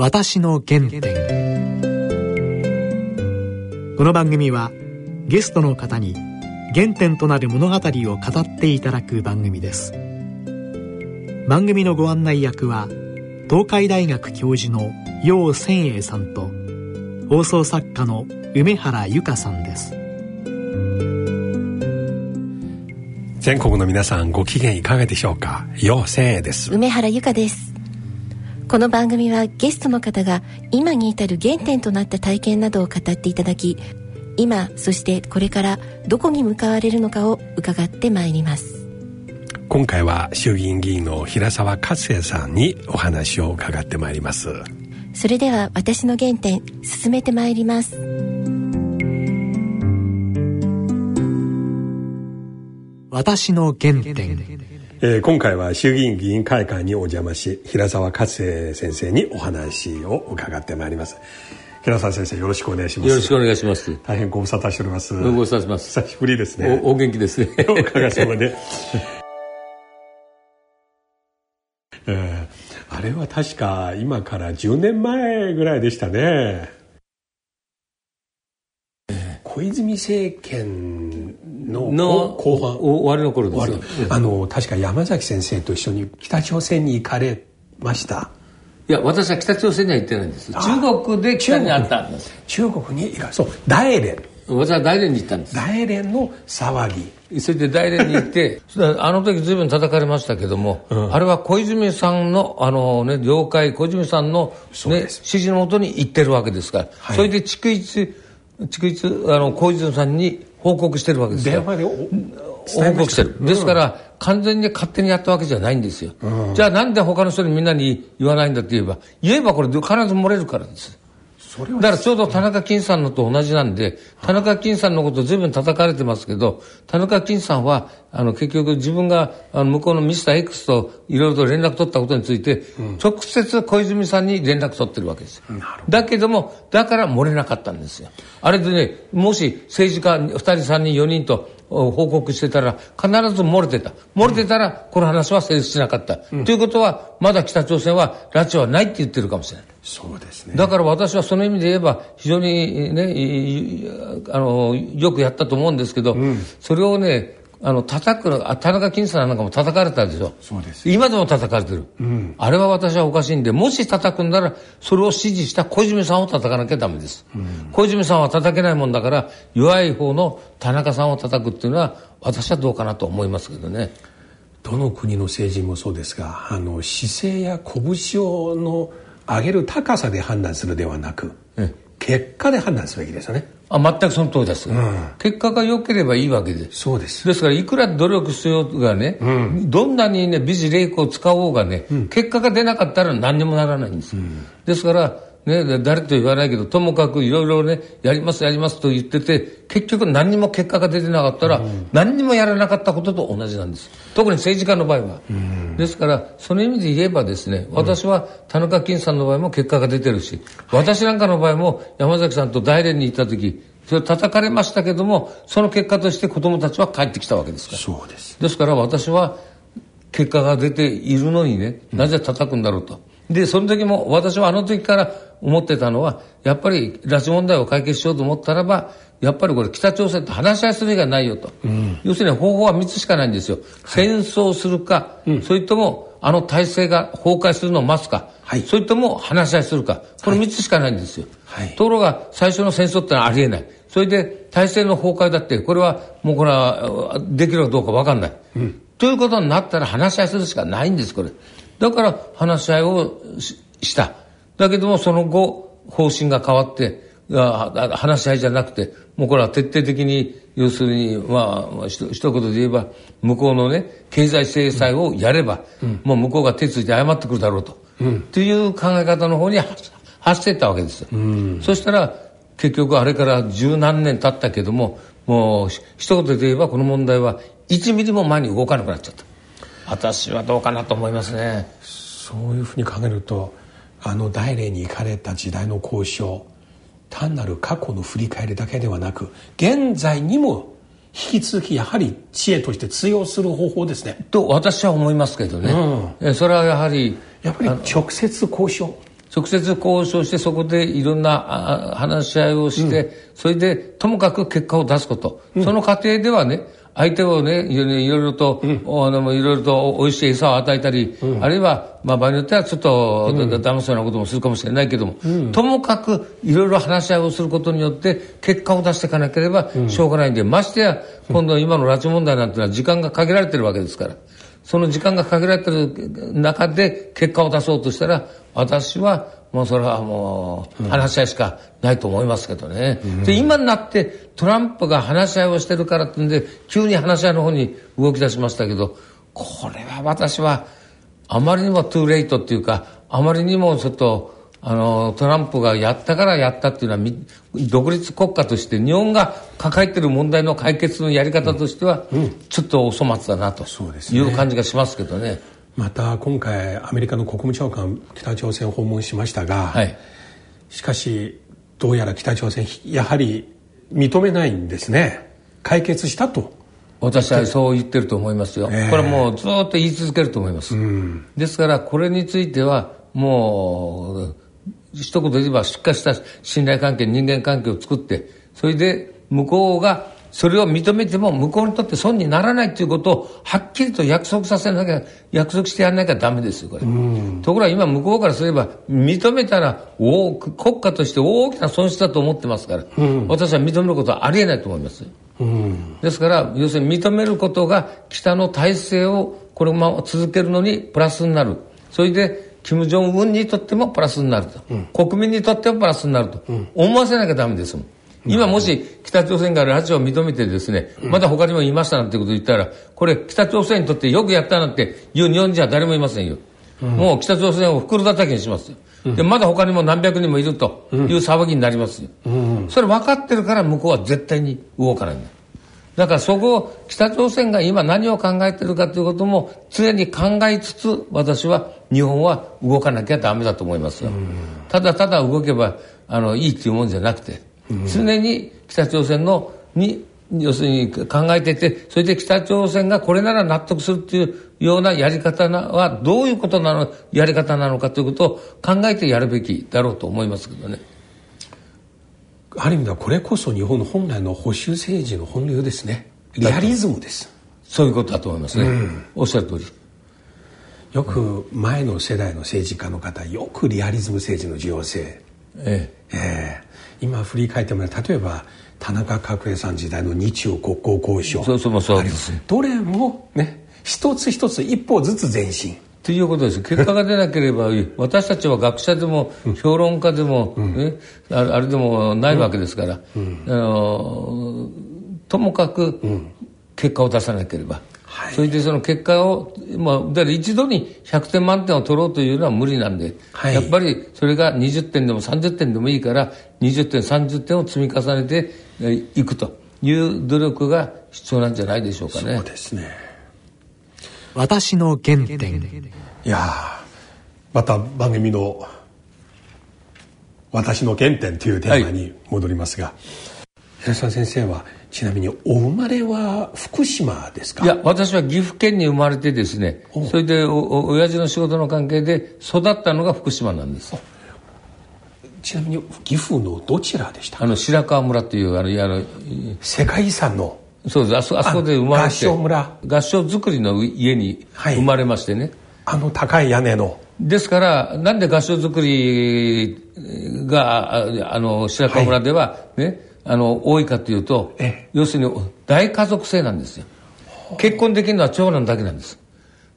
私の原点。この番組はゲストの方に原点となる物語を語っていただく番組です。番組のご案内役は東海大学教授の楊千栄さんと放送作家の梅原由香さんです。全国の皆さんご機嫌いかがでしょうか？楊千栄です。梅原由香ですこの番組はゲストの方が今に至る原点となった体験などを語っていただき今そしてこれからどこに向かわれるのかを伺ってまいります。今回は衆議院議員の平沢勝也さんにお話を伺ってまいります。それでは私の原点進めてまいります。私の原点えー、今回は衆議院議員会館にお邪魔し平沢勝也先生にお話を伺ってまいります。平沢先生よろしくお願いします。よろしくお願いします。大変ご無沙汰しております。ご無沙汰します。久しぶりですね。お元気ですね。おかげさまで えー、あれは確か今から10年前ぐらいでしたね小泉政権の後半。終わりの頃ですよあの確か山崎先生と一緒に北朝鮮に行かれました。いや私は北朝鮮には行ってないんです。中国で北にあったんです。中国に行かそう大連。私は大連に行ったんです。大連の騒ぎ。それで大連に行って あの時随分叩かれましたけども、うん、あれは小泉さんのあの、ね、了解小泉さんの、ね、指示のもとに行ってるわけですから、はい、それで逐一逐一あの小泉さんに報告してるわけですよ。電話で報告してる。ですから、完全に勝手にやったわけじゃないんですよ。うん、じゃあなんで他の人にみんなに言わないんだって言えば、言えばこれ必ず漏れるからです。だからちょうど田中金さんのと同じなんで、田中金さんのこと随分叩かれてますけど、田中金さんは、あの、結局自分が、あの、向こうのミスター X といろいろと連絡取ったことについて、うん、直接小泉さんに連絡取ってるわけですよ。だけども、だから漏れなかったんですよ。あれでね、もし政治家2人、3人、4人と報告してたら、必ず漏れてた。漏れてたら、この話は成立しなかった。うん、ということは、まだ北朝鮮は拉致はないって言ってるかもしれない。そうですね。だから私はその意味で言えば、非常にね、あの、よくやったと思うんですけど、うん、それをね、あの、叩くの、あ、田中金さんなんかも叩かれたでしょ。そうです。今でも叩かれてる。うん。あれは私はおかしいんで、もし叩くんなら、それを指示した小泉さんを叩かなきゃダメです。うん、小泉さんは叩けないもんだから、弱い方の田中さんを叩くっていうのは、私はどうかなと思いますけどね。どの国の政治もそうですが、あの、姿勢や拳をの上げる高さで判断するではなく、結果で判断すべきですよね。あ全くその通りです、うん、結果が良ければいいわけで。そうです。ですからいくら努力しようがね、うん、どんなにね美辞麗句を使おうがね、うん、結果が出なかったら何にもならないんです、ですからね、誰と言わないけど、ともかくいろいろね、やりますやりますと言ってて、結局何にも結果が出てなかったら、何にもやらなかったことと同じなんです。特に政治家の場合は。ですから、その意味で言えばですね、私は田中金さんの場合も結果が出てるし、私なんかの場合も山崎さんと大連に行った時、それ叩かれましたけども、その結果として子供たちは帰ってきたわけですから。そうです。ですから私は、結果が出ているのにね、なぜ叩くんだろうと。で、その時も、私はあの時から思ってたのは、やっぱり拉致問題を解決しようと思ったらば、やっぱりこれ北朝鮮と話し合いする以外ないよと。うん、要するに方法は3つしかないんですよ。戦争するか、うん、それともあの体制が崩壊するのを待つか、はい、それとも話し合いするか、この3つしかないんですよ。はい、ところが最初の戦争ってのはありえない。それで体制の崩壊だって、これはもうこれはできるかどうかわかんない。うん、ということになったら話し合いするしかないんです、これ。だから話し合いをした。だけどもその後方針が変わって、話し合いじゃなくて、もうこれは徹底的に、要するに、まあ、一言で言えば、向こうのね、経済制裁をやれば、うん、もう向こうが手ついて謝ってくるだろうと。うん、という考え方の方に走っていったわけですよ。うん、そしたら、結局あれから十何年経ったけども、もう、一言で言えばこの問題は1ミリも前に動かなくなっちゃった。私はどうかなと思いますねそういうふうに考えるとあの大連に行かれた時代の交渉単なる過去の振り返りだけではなく現在にも引き続きやはり知恵として通用する方法ですね。と私は思いますけどね。うん、それはやはりやっぱり直接交渉直接交渉してそこでいろんな話し合いをして、うん、それでともかく結果を出すこと。うん、その過程ではね、相手をね、いろいろと、うん、あの、いろいろと美味しい餌を与えたり、うん、あるいは、まあ場合によってはちょっと、うん、騙すようなこともするかもしれないけども、うん、ともかくいろいろ話し合いをすることによって結果を出していかなければしょうがないんで、ましてや、今度今の拉致問題なんてのは時間が限られてるわけですから。その時間が限られてる中で結果を出そうとしたら、私はもうそれはもう話し合いしかないと思いますけどね。うん、で、今になってトランプが話し合いをしてるからってんで、急に話し合いの方に動き出しましたけど、これは私はあまりにもトゥーレイトっていうか、あまりにもちょっとあの、トランプがやったからやったっていうのは、独立国家として日本が抱えている問題の解決のやり方としては、ちょっとお粗末だなという感じがしますけどね。また今回アメリカの国務長官北朝鮮を訪問しましたが、はい、しかしどうやら北朝鮮やはり認めないんですね。解決したと。私はそう言ってると思いますよ、えー、これはもうずっと言い続けると思います、うん、ですからこれについてはもう一言で言えばしっかりした信頼関係、人間関係を作って、それで向こうがそれを認めても向こうにとって損にならないということをはっきりと約束させなきゃ、約束してやらなきゃダメですよ、これ。ところが今向こうからすれば、認めたら大国家として大きな損失だと思ってますから、私は認めることはありえないと思います。ですから、要するに認めることが北の体制をこれを続けるのにプラスになる。それで金正恩にとってもプラスになると、うん、国民にとってもプラスになると、うん、思わせなきゃダメですもん。今もし北朝鮮が拉致を認めてですね、まだ他にもいましたなんてことを言ったら、これ北朝鮮にとってよくやったなんて言う日本人は誰もいませんよ。もう北朝鮮を袋叩きにしますよ。で、まだ他にも何百人もいるという騒ぎになりますよ。それ分かってるから向こうは絶対に動かないんだ。だからそこを北朝鮮が今何を考えてるかということも常に考えつつ私は日本は動かなきゃダメだと思いますよ。ただただ動けばあのいいっていうもんじゃなくて常に北朝鮮のに要するに考えていてそれで北朝鮮がこれなら納得するっていうようなやり方はどういうことなのやり方なのかということを考えてやるべきだろうと思いますけどね。ある意味ではこれこそ日本の本来の保守政治の本流ですね。リアリズムです。そういうことだと思いますね、うん、おっしゃる通り。よく前の世代の政治家の方よくリアリズム政治の重要性ええええ今振り返っても例えば田中角栄さん時代の日中国交交渉。そうそうそうです。どれもね一つ一つ一歩ずつ前進。ということです。結果が出なければ、私たちは学者でも、評論家でも、ね、あれでもないわけですから、あのともかく結果を出さなければ。はい、それでその結果を、まあ、だから一度に100点満点を取ろうというのは無理なんで、はい、やっぱりそれが20点でも30点でもいいから、20点、30点を積み重ねていくという努力が必要なんじゃないでしょうかね。そうですね。私の原点。いやまた番組の「私の原点」というテーマに戻りますが、はい、平沢先生はちなみにお生まれは福島ですか？いや私は岐阜県に生まれてですねそれでお親父の仕事の関係で育ったのが福島なんです。ちなみに岐阜のどちらでした？あの白川村っていうあのあの世界遺産の？そうです。あそあそこで生まれて。合掌村。合掌造りの家に生まれましてね、はい、あの高い屋根の。ですからなんで合掌造りがあの白川村ではね、はい、あの多いかというと要するに大家族制なんですよ。結婚できるのは長男だけなんです。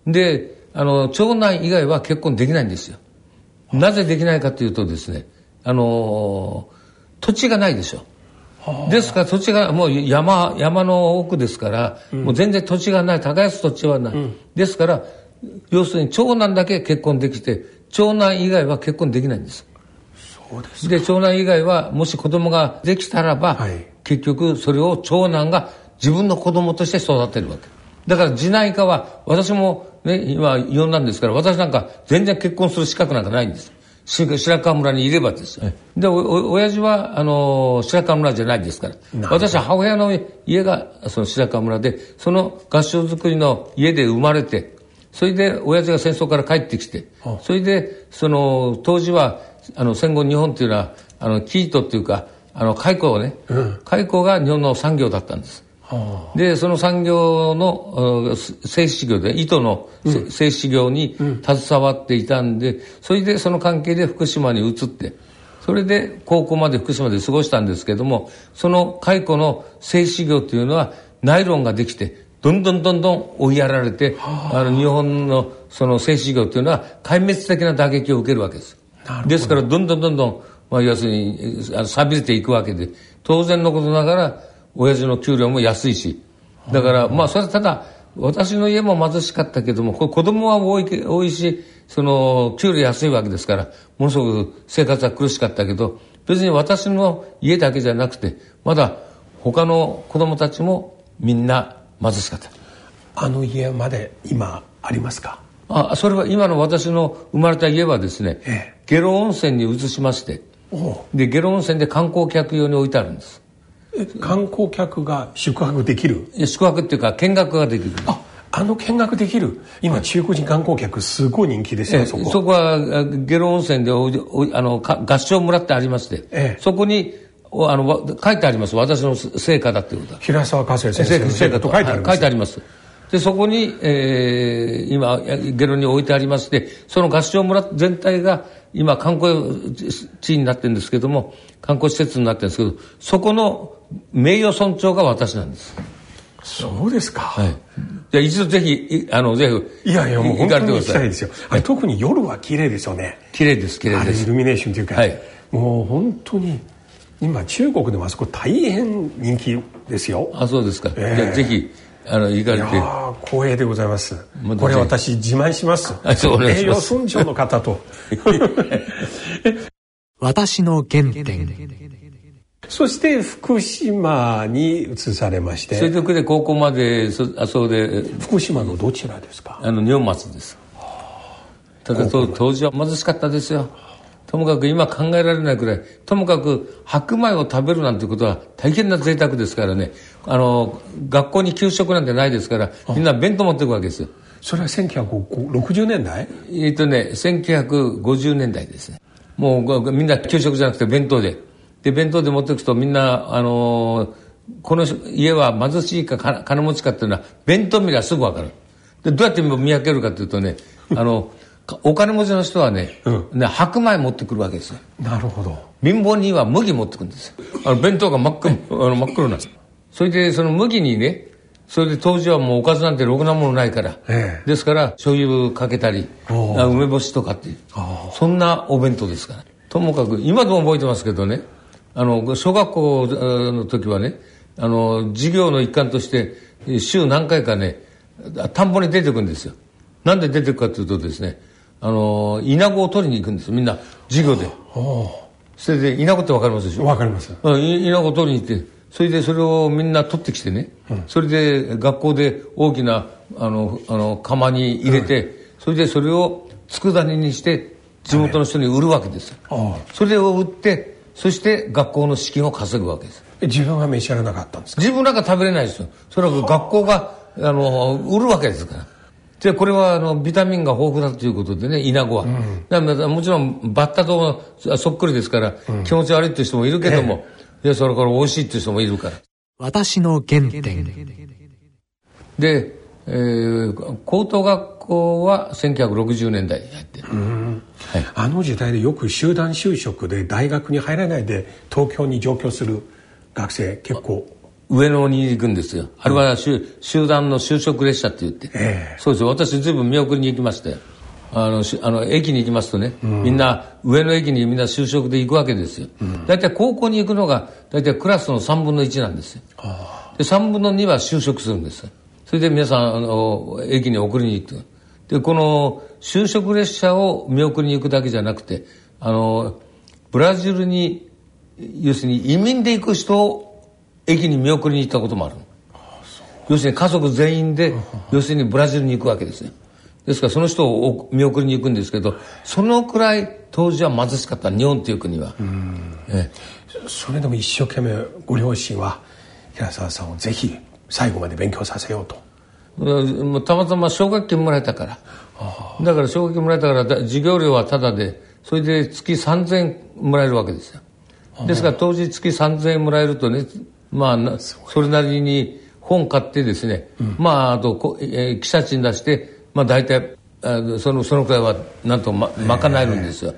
であの長男以外は結婚できないんですよ。なぜできないかというとですねあの土地がないでしょ。ですから土地がもう山山の奥ですから、うん、もう全然土地がない耕す土地はない、うん、ですから要するに長男だけ結婚できて長男以外は結婚できないんですで長男以外はもし子供ができたらば、はい、結局それを長男が自分の子供として育てるわけ。だから次男以下は私もね今呼んだんですから私なんか全然結婚する資格なんかないんです。白川村にいればです。よ。で、お、親父は、あの、白川村じゃないですから。私は母親の家が、その白川村で、その合掌造りの家で生まれて、それで親父が戦争から帰ってきて、それで、その、当時は、あの戦後日本っていうのはあの生糸っていうかあの蚕をね、蚕が日本の産業だったんです。でその産業の製糸業で糸の製糸業に携わっていたんで、それでその関係で福島に移ってそれで高校まで福島で過ごしたんですけどもその蚕の製糸業というのはナイロンができてどんどんどんどん追いやられて、あ。の日本のその製糸業というのは壊滅的な打撃を受けるわけです。ですからどんどんどんどん、まあ、要するに錆びれていくわけで当然のことながら親父の給料も安いしだからまあそれはただ私の家も貧しかったけどもこれ子供は多い多いしその給料安いわけですからものすごく生活は苦しかったけど別に私の家だけじゃなくてまだ他の子供たちもみんな貧しかった。あの家まで今ありますか？あそれは今の私の生まれた家はですね、ええ、下呂温泉に移しましてで下呂温泉で観光客用に置いてあるんです。観光客が宿泊できる？宿泊っていうか見学ができる。ああの見学できる？今中国人観光客すごい人気ですよ、そこ。そこは下呂温泉でおあの合唱村ってありまして、ええ、そこにあの書いてあります。私の成果だっていうこと平沢和生先生の成果と書いてあります、書いてありますでそこに、えー、今ゲロに置いてありましてその合唱村全体が今観光地になってるんですけども観光施設になってるんですけどそこの名誉村長が私なんですそうですか。はい。じゃあ一度ぜひ、あの、ぜひ。いやいや、もう本当に行きたいですよ。あれ、特に夜は綺麗ですよね。綺麗です、綺麗です。イルミネーションというか、はい、もう本当に、今中国でもあそこ大変人気ですよ。あ、そうですか。えー、じゃあぜひ、あの、行かれて。あ光栄でございます。これ私自慢します。あ、そう名誉村長の方と。私の原点。そして福島に移されましてそれで高校までそあそうで福島のどちらですか？あの日本松ですただ当時は貧しかったですよともかく今考えられないくらいともかく白米を食べるなんてことは大変な贅沢ですからね。あの学校に給食なんてないですからみんな弁当持っていくわけですよ。それは1960年代？えっとね1950年代ですね。もうみんな給食じゃなくて弁当で。で、弁当で持っていくとみんな、あのー、この家は貧しいか金持ちかっていうのは、弁当見りゃすぐ分かる。で、どうやって見分けるかというとね、あの、お金持ちの人はね、うん、ね白米持ってくるわけですよ。なるほど。貧乏人は麦持ってくるんですよ。あの弁当が真っ黒、あの真っ黒なんです。それで、その麦にね、それで当時はもうおかずなんてろくなものないから、ええ、ですから醤油かけたり梅干しとかっていうそんなお弁当ですからともかく今でも覚えてますけどねあの小学校の時はねあの授業の一環として週何回かね田んぼに出てくんですよなんで出てくかというとですねあの稲子を取りに行くんですみんな授業で。それで稲子って分かりますでしょ？分かります。稲子を取りに行ってそれでそれをみんな取ってきてね、うん、それで学校で大きなあのあの釜に入れて、うん、それでそれを佃煮にして地元の人に売るわけですよ、それを売ってそして学校の資金を稼ぐわけです。自分は召し上がらなかったんですか？自分なんか食べれないですよ。それは学校があの売るわけですからでこれはあのビタミンが豊富だということでねイナゴは、うん、もちろんバッタとそっくりですから、うん、気持ち悪いっていう人もいるけども、ええ、いやそれから美味しいっていう人もいるから。私の原点。で、えー、高等学校は1960年代やってる、うん。はい、あの時代でよく集団就職で大学に入らないで東京に上京する学生結構上野に行くんですよ、あれは集団の就職列車って言って、えー、そうですよ。私ずいぶん見送りに行きまして。あのあの駅に行きますとね、うん、みんな上の駅にみんな就職で行くわけですよ、うん、大体高校に行くのが大体クラスの3分の1なんですよ。で3分の2は就職するんです。それで皆さんあの駅に送りに行って。でこの就職列車を見送りに行くだけじゃなくてあのブラジルに要するに移民で行く人を駅に見送りに行ったこともある要するに家族全員で要するにブラジルに行くわけですね。ですからその人を見送りに行くんですけどそのくらい当時は貧しかった日本という国は。えそれでも一生懸命ご両親は平沢さんをぜひ最後まで勉強させようと。たまたま奨学金もらえたから。だから奨学金もらえたから授業料はタダでそれで月3000円もらえるわけですよ。ですから当時月3000円もらえるとね、まあ、それなりに本買ってですね、うん、まあ、あと、こえー、記者賃出して、まあ大体、あその、そのくらいはなんとま、賄えるんですよ。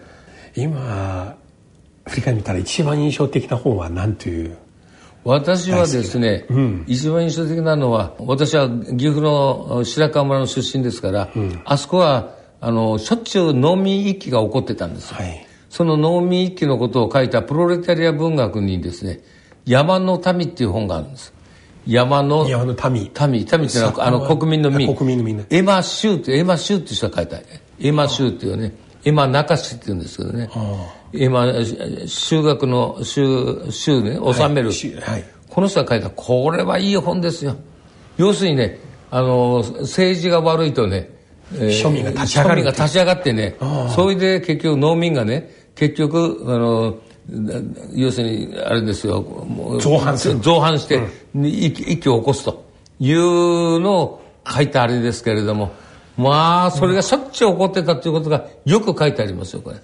今、振り返ったら一番印象的な本は何という？私はですね、うん、一番印象的なのは、私は岐阜の白川村の出身ですから、うん、あそこは、あの、しょっちゅう農民一揆が起こってたんです。はい、その農民一揆のことを書いたプロレタリア文学にですね、山の民っていう本があるんです。山の山の民。民。民っていうのは、あの、国民の民。国民の民、エマ・シューって、エマ・シューって人が書いた。エマ・シューっていうね、エマ・ナカシって言うんですけどね。エマ、修学の、修、修ね、収める。はい、この人が書いた、これはいい本ですよ。要するにね、あの、政治が悪いとね、えー、庶民が立ち上がる。庶民が立ち上がってね、それで結局農民がね、結局、あの、要するに、あれですよ、造反する。造反して、うん、一気を起こすというのを書いたあれですけれども、まあ、それがしょっちゅう起こってたということがよく書いてありますよ、これ。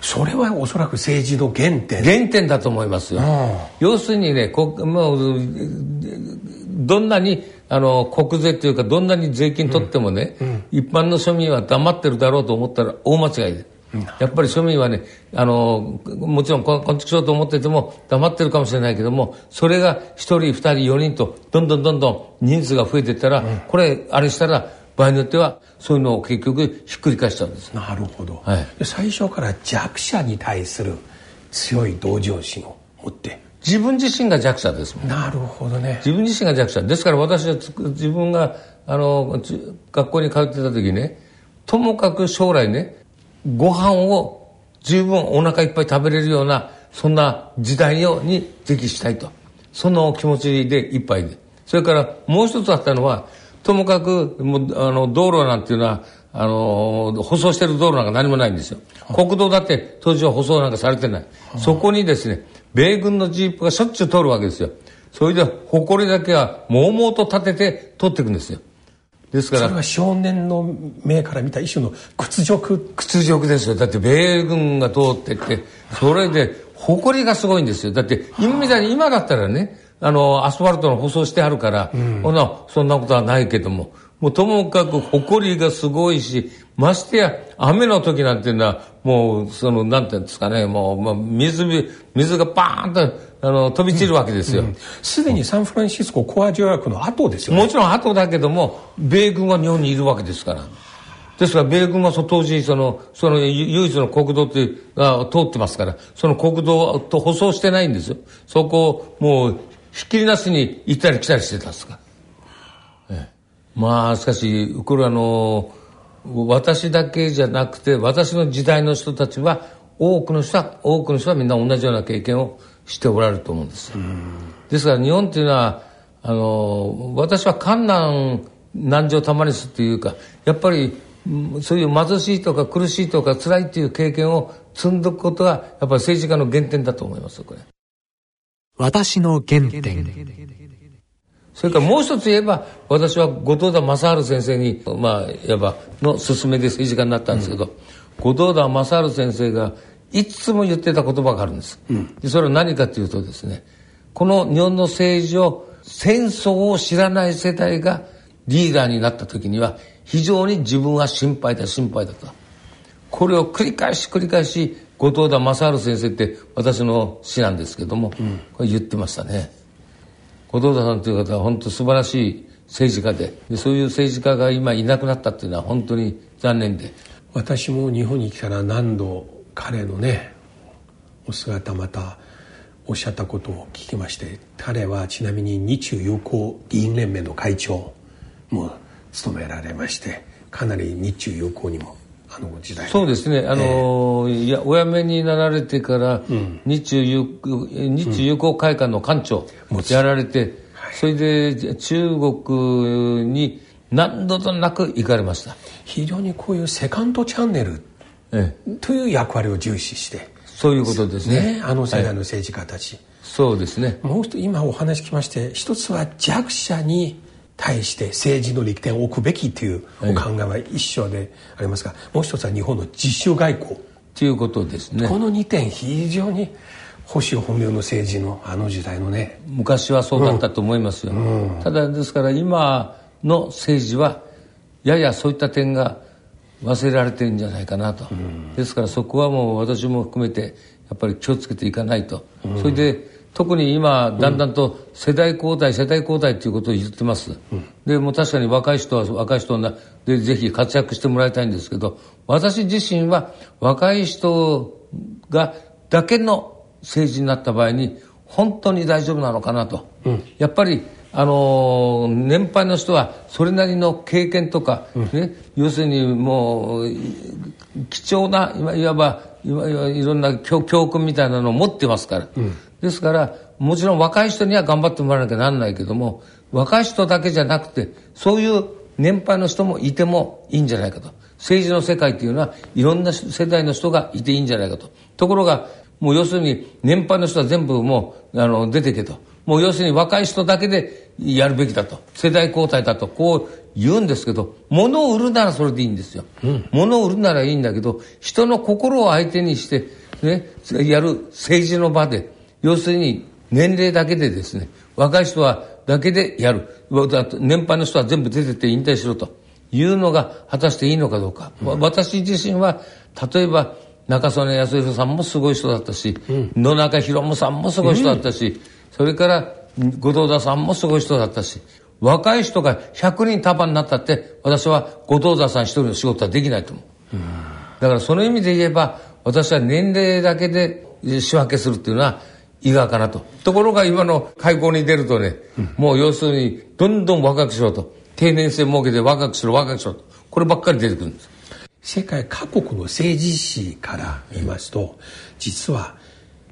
それはおそらく政治の原点原点だと思いますよ。要するにね、こもうどんなにあの国税というかどんなに税金取ってもね、うんうん、一般の庶民は黙ってるだろうと思ったら大間違いで。やっぱり庶民はね、あの、もちろん、こんちくしようと思ってても黙ってるかもしれないけども、それが一人、二人、四人と、どんどんどんどん人数が増えていったら、うん、これ、あれしたら、場合によっては、そういうのを結局、ひっくり返しちゃうんです。なるほど。はい、最初から弱者に対する強い同情心を持って、自分自身が弱者ですもん。なるほどね。自分自身が弱者。ですから私は自分が、あの、学校に通ってた時ね、ともかく将来ね、ご飯を十分お腹いっぱい食べれるような、そんな時代に適したいと。その気持ちでいっぱいで。それからもう一つあったのは、ともかく、もう、あの、道路なんていうのは、あの、舗装してる道路なんか何もないんですよ。国道だって当時は舗装なんかされてない。そこにですね、米軍のジープがしょっちゅう通るわけですよ。それで、埃だけは、もうもうと立てて通っていくんですよ。ですから。それは少年の目から見た一種の屈辱。屈辱ですよ。だって米軍が通ってって、それで、誇りがすごいんですよ。だって、今みたいに今だったらね、あの、アスファルトの舗装してあるから、うん、そんなことはないけども、もうともかく誇りがすごいし、ましてや、雨の時なんていうのは、もう、その、なんていうんですかね、もう、まあ、水、水がバーンと、あの、飛び散るわけですよ。す、う、で、にサンフランシスココア条約の後ですよね。もちろん後だけども、米軍は日本にいるわけですから。ですから、米軍はそ当時、その、その唯一の国道ってが通ってますから、その国道と舗装してないんですよ。そこを、もう、ひっきりなしに行ったり来たりしてたんですから。ええ、まあ、しかし、これはあの、私だけじゃなくて、私の時代の人たちは、多くの人は、多くの人はみんな同じような経験をしておられると思うんですよ。ですから日本っていうのは、あの、私は観難、難情たまにすっていうか、やっぱり、そういう貧しいとか苦しいとか辛いっていう経験を積んどくことが、やっぱり政治家の原点だと思いますこれ。私の原点。それからもう一つ言えば、私は後藤田正治先生に、まあ、いわば、の勧めで政治家になったんですけど、うん、後藤田正治先生が、いつも言ってた言葉があるんです。うん、でそれは何かというとですね、この日本の政治を、戦争を知らない世代がリーダーになった時には、非常に自分は心配だ、心配だと。これを繰り返し繰り返し後藤田正治先生って私の師なんですけども、うん、これ言ってましたね後藤さんという方は本当素晴らしい政治家ででそういう政治家が今いなくなったっていうのは本当に残念で。私も日本に来たら何度彼のねお姿またおっしゃったことを聞きまして彼はちなみに日中友好議員連盟の会長も務められましてかなり日中友好にもあの時代。そうですね。あの、えー、いやお辞めになられてから、うん、日中友日中友好会館の館長やられて、うんそれで中国に何度となく行かれました。非常にこういうセカンドチャンネルという役割を重視して、そういうことですね、ね、あの世代の政治家たち、はい、そうですね。もう一つ今お話聞きまして一つは弱者に対して政治の力点を置くべきというお考えは一緒でありますが、もう一つは日本の自主外交。っていうことですね。この2点非常に保守本流の政治のあの時代のね。昔はそうだったと思いますよ、うん、ただですから今の政治はややそういった点が忘れられてるんじゃないかなと、うん、ですからそこはもう私も含めてやっぱり気をつけていかないと、うん、それで特に今だんだんと世代交代、世代交代っていうことを言ってます、でもう確かに若い人は若い人でぜひ活躍してもらいたいんですけど私自身は若い人がだけの政治になった場合に本当に大丈夫なのかなと、うん、やっぱりあのー、年配の人はそれなりの経験とか、うん、ね、要するにもう貴重ないわばいろんな教訓みたいなのを持ってますから、うん、ですからもちろん若い人には頑張ってもらわなきゃなんないけども若い人だけじゃなくてそういう年配の人もいてもいいんじゃないかと政治の世界っていうのはいろんな世代の人がいていいんじゃないかとところがもう要するに年配の人は全部もうあの出てけと。もう要するに若い人だけでやるべきだと。世代交代だと。こう言うんですけど、物を売るならそれでいいんですよ。うん、物を売るならいいんだけど、人の心を相手にして、ね、やる政治の場で、要するに年齢だけでですね、若い人はだけでやる。年配の人は全部出てって引退しろというのが果たしていいのかどうか。うん、私自身は、例えば、中曽根康弘さんもすごい人だったし、うん、野中宏夢さんもすごい人だったし、うん、それから後藤田さんもすごい人だったし、若い人が100人束になったって、私は後藤田さん一人の仕事はできないと思う。うん、だからその意味で言えば、私は年齢だけで仕分けするっていうのは、いがかなと。ところが今の会合に出るとね、うん、もう要するに、どんどん若くしろと。定年制設けて若くしろ、若くしろと。こればっかり出てくるんです。世界各国の政治史から言いますと、実は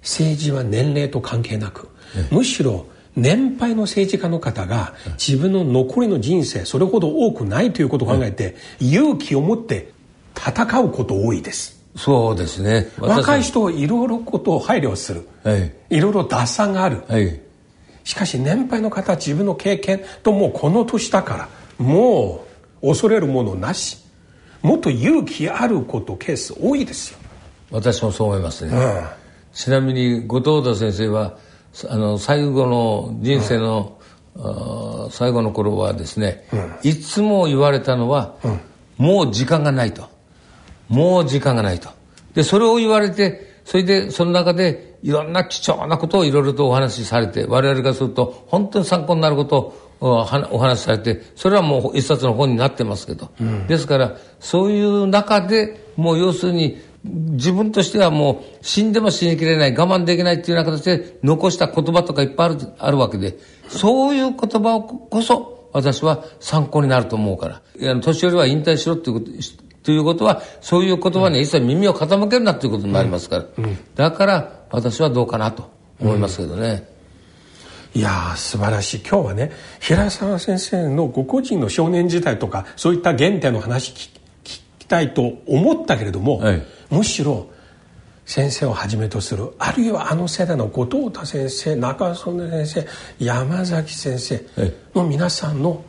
政治は年齢と関係なく、むしろ年配の政治家の方が自分の残りの人生それほど多くないということを考えて、勇気を持って戦うこと多いです。そうですね。若い人はいろいろことを配慮する。はい。いろいろ脱散がある。はい。しかし年配の方は自分の経験ともうこの年だから、もう恐れるものなし。もっと勇気あることケース多いですよ私もそう思いますね、うん、ちなみに後藤田先生はあの最後の人生の、うん、最後の頃はですね、うん、いつも言われたのは、もう時間がないともう時間がないと。でそれを言われてそれでその中でいろんな貴重なことをいろいろとお話しされて我々がすると本当に参考になることをお話しされて、それはもう一冊の本になってますけど、うん、ですから、そういう中で、もう要するに、自分としてはもう死んでも死にきれない、我慢できないっていうような形で残した言葉とかいっぱいあるあるわけで、そういう言葉をこそ私は参考になると思うから。いや年寄りは引退しろっていうこと、ということは、そういう言葉に一切耳を傾けるなということになりますから。うん。うん、だから私はどうかなと思いますけどね。いや素晴らしい。今日はね平沢先生のご個人の少年時代とかそういった原点の話聞きたいと思ったけれども、はい、むしろ先生をはじめとするあるいはあの世代の後藤田先生中曽根先生山崎先生の皆さんの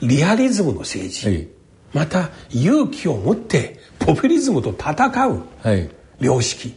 リアリズムの政治、はい、また勇気を持ってポピュリズムと戦う良識、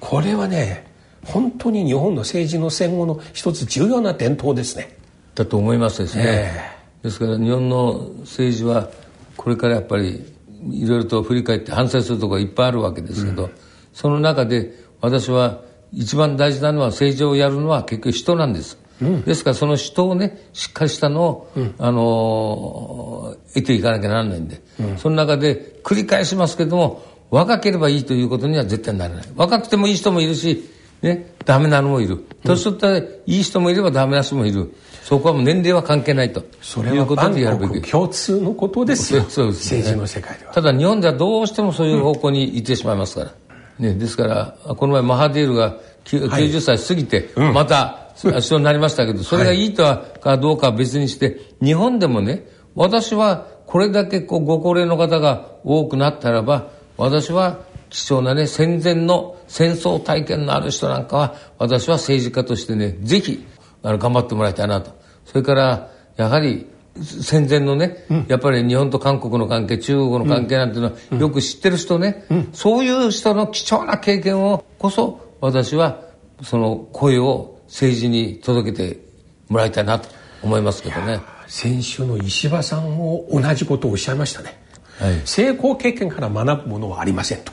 これはね本当に日本の政治の戦後の一つ重要な伝統ですね。だと思いますですね。えー、ですから日本の政治はこれからやっぱりいろいろと振り返って反省するところがいっぱいあるわけですけど、うん、その中で私は一番大事なのは政治をやるのは結局人なんです。うん、ですからその人をねしっかりしたのを、うん、あのー、得ていかなきゃならないんで、うん、その中で繰り返しますけども若ければいいということには絶対ならない若くてもいい人もいるしね、ダメなのもいる。年取ったらいい人もいればダメな人もいる。そこはもう年齢は関係ないと。それはことでやるべき。共通のことですよ。そうです、ね、政治の世界では。ただ日本ではどうしてもそういう方向に行ってしまいますから。うん、ね、ですから、この前マハディールが90歳過ぎて、また首相になりましたけど、それがいいとはかどうかは別にして、日本でもね、私はこれだけこうご高齢の方が多くなったらば、私は貴重なね、戦前の戦争体験のある人なんかは、私は政治家としてね、ぜひ、あの、頑張ってもらいたいなと。それから、やはり、戦前のね、うん、やっぱり日本と韓国の関係中国の関係なんていうのは、よく知ってる人ね、うん、そういう人の貴重な経験をこそ私はその声を政治に届けてもらいたいなと思いますけどね。先週の石破さんも同じことをおっしゃいましたね、はい、成功経験から学ぶものはありませんと。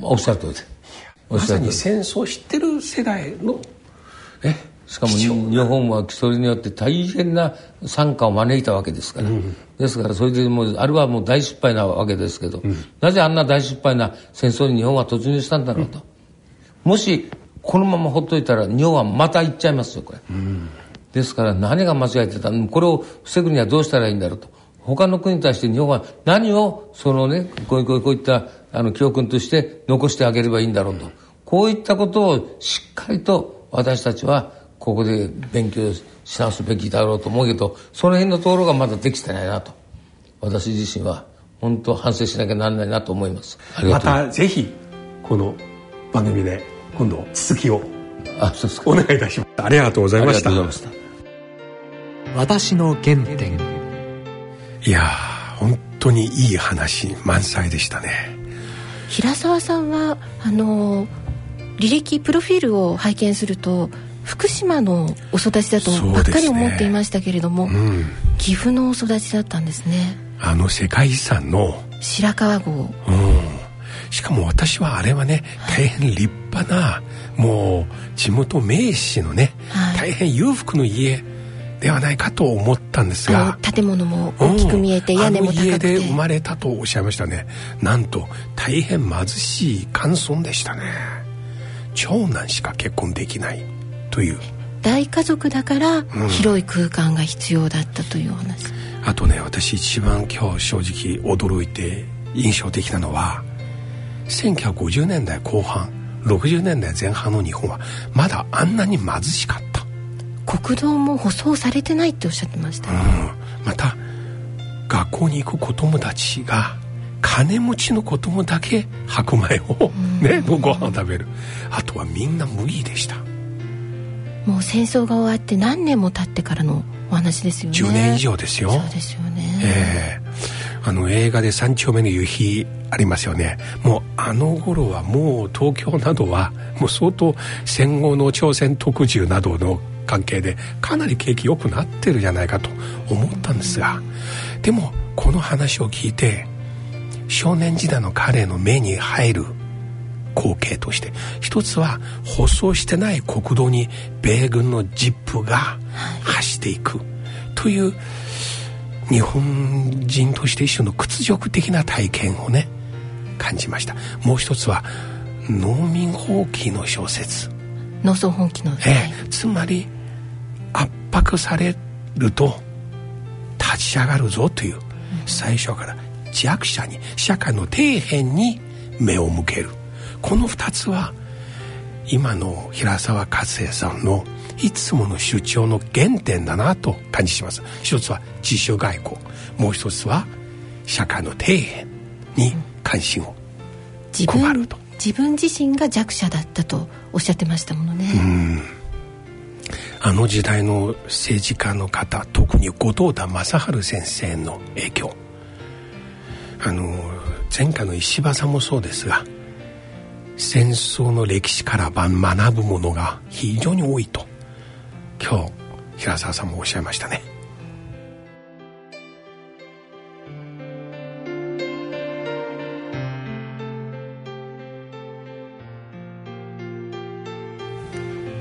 おっしゃる通りです。まさに戦争を知ってる世代のねしかも日本はそれによって大変な惨禍を招いたわけですから、うん、ですからそれでもうあれはもう大失敗なわけですけど、うん、なぜあんな大失敗な戦争に日本は突入したんだろうと、うん、もしこのままほっといたら日本はまた行っちゃいますよこれ、ですから何が間違えてたこれを防ぐにはどうしたらいいんだろうと。他の国に対して日本は何をそのねこういうこういったあの教訓として残してあげればいいんだろうと。こういったことをしっかりと私たちはここで勉強し直すべきだろうと思うけどその辺のところがまだできてないなと。私自身は本当反省しなきゃなんないなと思います。またぜひこの番組で今度続きを。あそうですか。お願いいたします。ありがとうございました。私の原点。いや本当にいい話満載でしたね。平沢さんはあの履歴プロフィールを拝見すると福島のお育ちだとばっかり思っていましたけれども、ねうん、岐阜のお育ちだったんですね。あの世界遺産の白川郷、うん、しかも私はあれはね大変立派なもう地元名士のね、はい、大変裕福の家ではないかと思ったんですが。建物も大きく見えて、うん、屋根も高くて。家で生まれたとおっしゃいましたね。なんと大変貧しい寒村でしたね。長男しか結婚できないという。大家族だから広い空間が必要だったという話、うん、あとね私一番今日正直驚いて印象的なのは1950年代後半60年代前半の日本はまだあんなに貧しかった。国道も舗装されてないっておっしゃってました、ね、うん、また学校に行く子供たちが金持ちの子供だけ白米を、ね、のご飯を食べる。あとはみんな無理でした。もう戦争が終わって何年も経ってからのお話ですよね。10年以上ですよ。そうですよね。ええ。ー、あの映画で「三丁目の夕日」ありますよね。もうあの頃はもう東京などはもう相当戦後の朝鮮特需などの関係でかなり景気良くなってるじゃないかと思ったんですがでもこの話を聞いて少年時代の彼の目に入る光景として一つは舗装してない国道に米軍のジップが走っていくという日本人として一種の屈辱的な体験をね感じました。もう一つは農民放棄の小説。農村放棄の、ええ、つまり圧迫されると立ち上がるぞという、最初から弱者に社会の底辺に目を向ける。この2つは今の平沢勝也さんのいつもの主張の原点だなと感じします。一つは自主外交。もう一つは社会の底辺に関心を。配ると。自分自身が弱者だったとおっしゃってましたものね。あの時代の政治家の方特に後藤田正治先生の影響。あの前回の石破さんもそうですが戦争の歴史から学ぶものが非常に多いと今日平沢さんもおっしゃいましたね。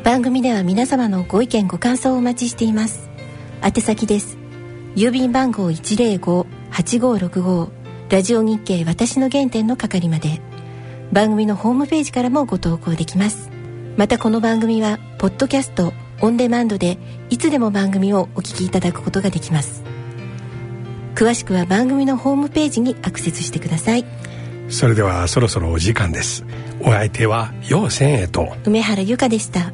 番組では皆様のご意見ご感想をお待ちしています。宛先です。郵便番号105-8565ラジオ日経私の原点の係まで。番組のホームページからもご投稿できます。またこの番組はポッドキャストオンデマンドでいつでも番組をお聞きいただくことができます。詳しくは番組のホームページにアクセスしてください。それではそろそろお時間です。お相手は陽千恵と。梅原由香でした